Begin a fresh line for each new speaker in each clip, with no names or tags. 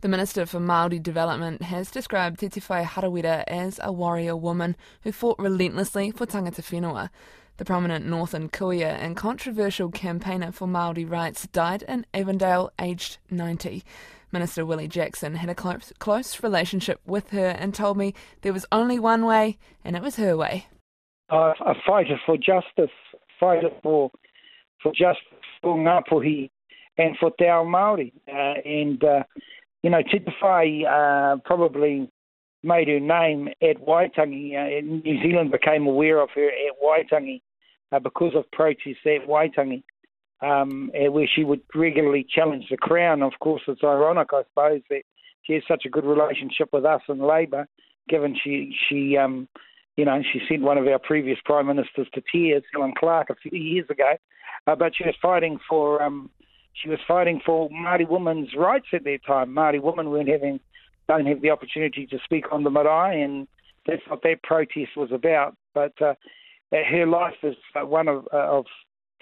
The Minister for Māori Development has described Titewhai Harawira as a warrior woman who fought relentlessly for tangata whenua. The prominent Northern Kuia and controversial campaigner for Māori rights died in Avondale, aged 90. Minister Willie Jackson had a close, close relationship with her and told me there was only one way, and it was her way.
Uh, a fighter for justice, fighter for for justice for Ngāpuhi and for Te Ao Māori. Uh, and, uh, you know, Te uh, probably made her name at Waitangi. Uh, New Zealand became aware of her at Waitangi uh, because of protests at Waitangi um, uh, where she would regularly challenge the Crown. Of course, it's ironic, I suppose, that she has such a good relationship with us and Labor, given she she um, you know she sent one of our previous prime ministers to tears, Helen Clark, a few years ago. Uh, but she was fighting for um, she was fighting for Māori women's rights at that time. Māori women weren't having don't have the opportunity to speak on the marae, and that's what that protest was about. But uh, her life is uh, one of, uh, of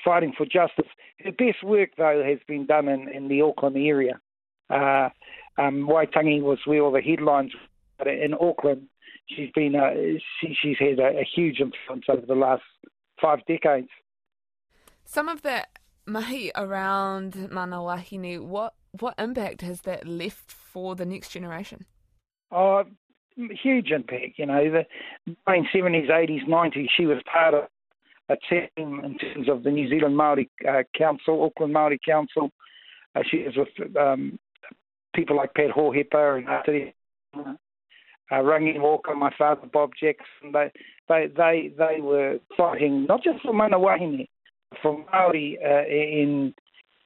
fighting for justice. Her best work, though, has been done in, in the Auckland area. Uh, um, Waitangi was where all the headlines were. In Auckland, she's been uh, she, she's had a, a, huge influence over the last five decades.
Some of that mahi around Mana Wahine, what what impact has that left for the next generation?
Oh, huge impact. You know, the 1970s, 80s, 90s, she was part of a team in terms of the New Zealand Maori uh, Council, Auckland Maori Council. Uh, she was with um, people like Pat Hohepa and Atari, uh, Rangi Walker, my father Bob Jackson. They they they they were fighting not just for mana wahine, for Maori uh, in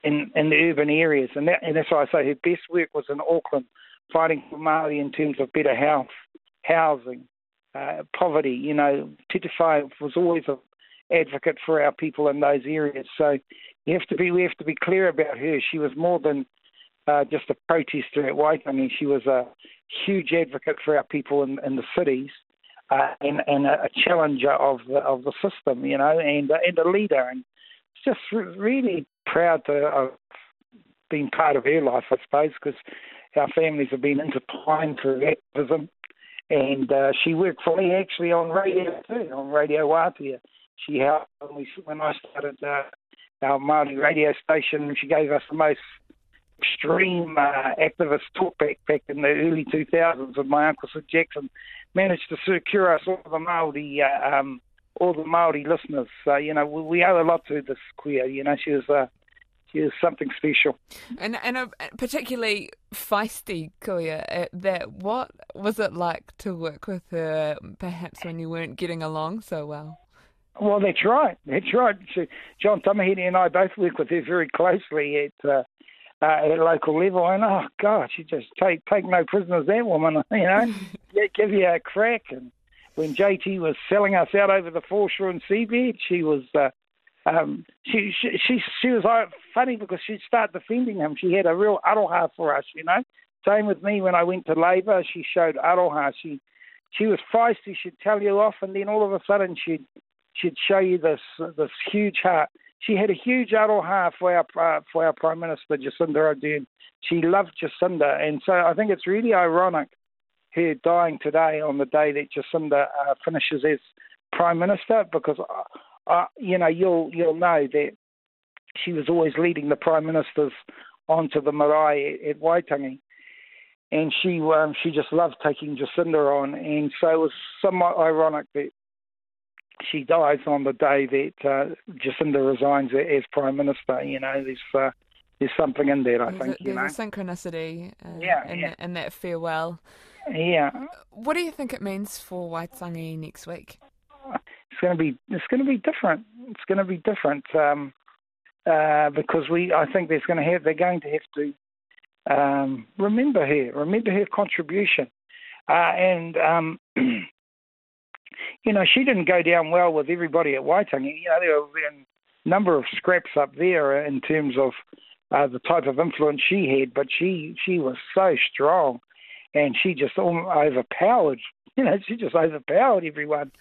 in in the urban areas, and, that, and that's why I say her best work was in Auckland, fighting for Maori in terms of better health, housing, uh, poverty. You know, Te was always an advocate for our people in those areas. So you have to be we have to be clear about her. She was more than uh, just a protester at Waitangi. She was a huge advocate for our people in, in the cities. Uh, and, and a, challenger of the of the system, you know, and and a leader, and just really proud to have been part of her life, I suppose, because our families have been intertwined through activism, and uh, she worked for me actually on radio too, on Radio Wātea, she helped when, when I started uh, our Māori radio station. She gave us the most extreme uh, activist talk back, in the early 2000s with my uncle Sid Jackson. Managed to secure us all the Māori, uh, um, all the Māori listeners. Uh, you know, we, we, owe a lot to this queer. You know, she was uh, she was something special.
And and a particularly feisty kuia. Uh, that what was it like to work with her? Perhaps when you weren't getting along so well.
Well, that's right. That's right. So John Tamihere and I both work with her very closely at uh, uh, at local level. And oh gosh, you just take take no prisoners, that woman. You know, give you a crack. And when JT was selling us out over the foreshore and seabed, she was. Uh, um, she, she she she was uh, funny because she'd start defending him. She had a real aroha for us, you know. Same with me when I went to Labour. She showed aroha. She she was feisty. She'd tell you off, and then all of a sudden she'd she'd show you this this huge heart. She had a huge aroha for our uh, for our Prime Minister Jacinda Ardern. She loved Jacinda, and so I think it's really ironic her dying today on the day that Jacinda uh, finishes as Prime Minister, because uh, uh, you know you'll you'll know that she was always leading the Prime Ministers onto the marae at, at Waitangi. And she um, she just loved taking Jacinda on, and so it was somewhat ironic that she dies on the day that uh, Jacinda resigns as Prime Minister. You know, there's uh, there's something in there. I
there's
think.
A,
you know,
a synchronicity. Uh,
yeah,
in,
yeah.
in that farewell.
Yeah.
What do you think it means for Waitangi next week?
It's going to be it's going to be different. It's going to be different um, uh, because we I think there's going to have they're going to have to um, remember her, remember her contribution, uh, and um, you know, she didn't go down well with everybody at Waitangi. You know, there were a number of scraps up there in terms of uh, the type of influence she had, but she she was so strong, and she just overpowered. You know, she just overpowered everyone.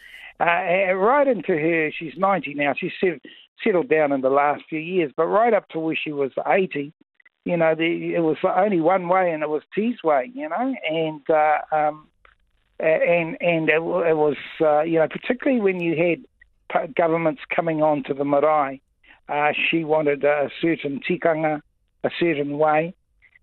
Uh, right into her, she's 90 now. She's settled down in the last few years, but right up to where she was 80, you know, the, it was only one way, and it was T's way, you know, and uh, um, and and it, it was, uh, you know, particularly when you had governments coming on to the marae, uh, she wanted a certain tikanga, a certain way,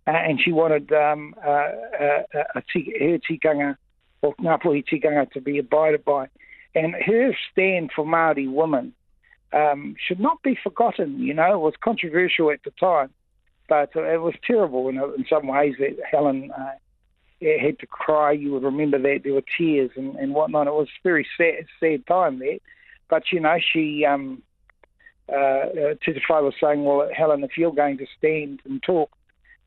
uh, and she wanted um, uh, uh, a, her tikanga or Ngāpuhi tikanga to be abided by. And her stand for Māori women um, should not be forgotten. You know, it was controversial at the time, but it was terrible in, in some ways that Helen uh, had to cry. You would remember that there were tears and, and whatnot. It was a very sad, sad time there. But, you know, she, um, uh, uh, was saying, well, Helen, if you're going to stand and talk,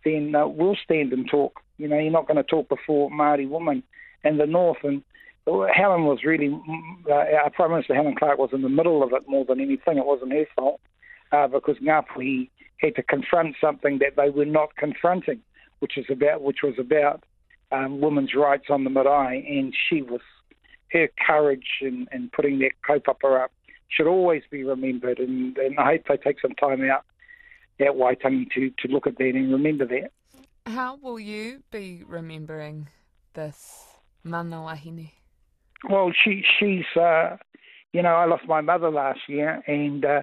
then uh, we'll stand and talk. You know, you're not going to talk before Māori women in the north. And Helen was really, uh, our Prime Minister Helen Clark was in the middle of it more than anything. It wasn't her fault uh, because Ngāpuhi had to confront something that they were not confronting, which is about which was about um, women's rights on the marae, and she was her courage in, in putting that kaupapa up should always be remembered, and, and I hope they take some time out at Waitangi to, to look at that and remember that.
How will you be remembering this mana wahine?
Well, she she's uh, you know I lost my mother last year, and uh,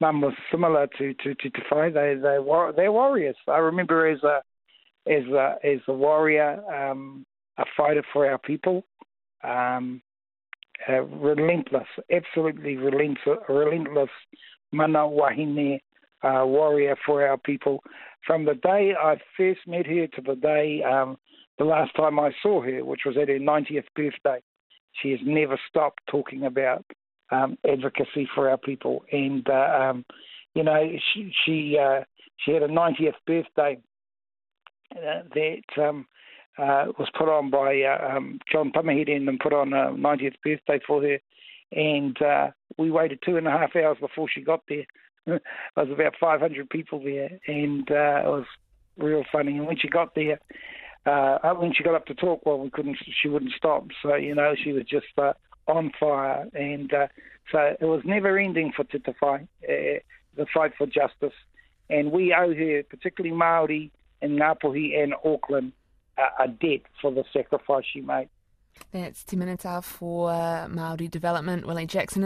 Mum was similar to to to Titewhai. They they were they're warriors. I remember as a as a a warrior, um, a fighter for our people, um, relentless, absolutely relentless, relentless mana wahine uh, warrior for our people. From the day I first met her to the day um, the last time I saw her, which was at her 90th birthday, she has never stopped talking about um, advocacy for our people. And uh, um, you know, she she, uh, she had a 90th birthday that um, uh, was put on by uh, um, John Tamihere and put on a 90th birthday for her. And uh, we waited two and a half hours before she got there. there was about 500 people there, and uh, it was real funny. And when she got there, uh, when she got up to talk, well, we couldn't. She wouldn't stop. So you know, she was just uh, on fire, and uh, so it was never ending for Te uh, the fight for justice. And we owe her, particularly Maori and Ngāpuhi and Auckland, uh, a debt for the sacrifice she made.
That's Te Minita for Māori Development, Willie Jackson.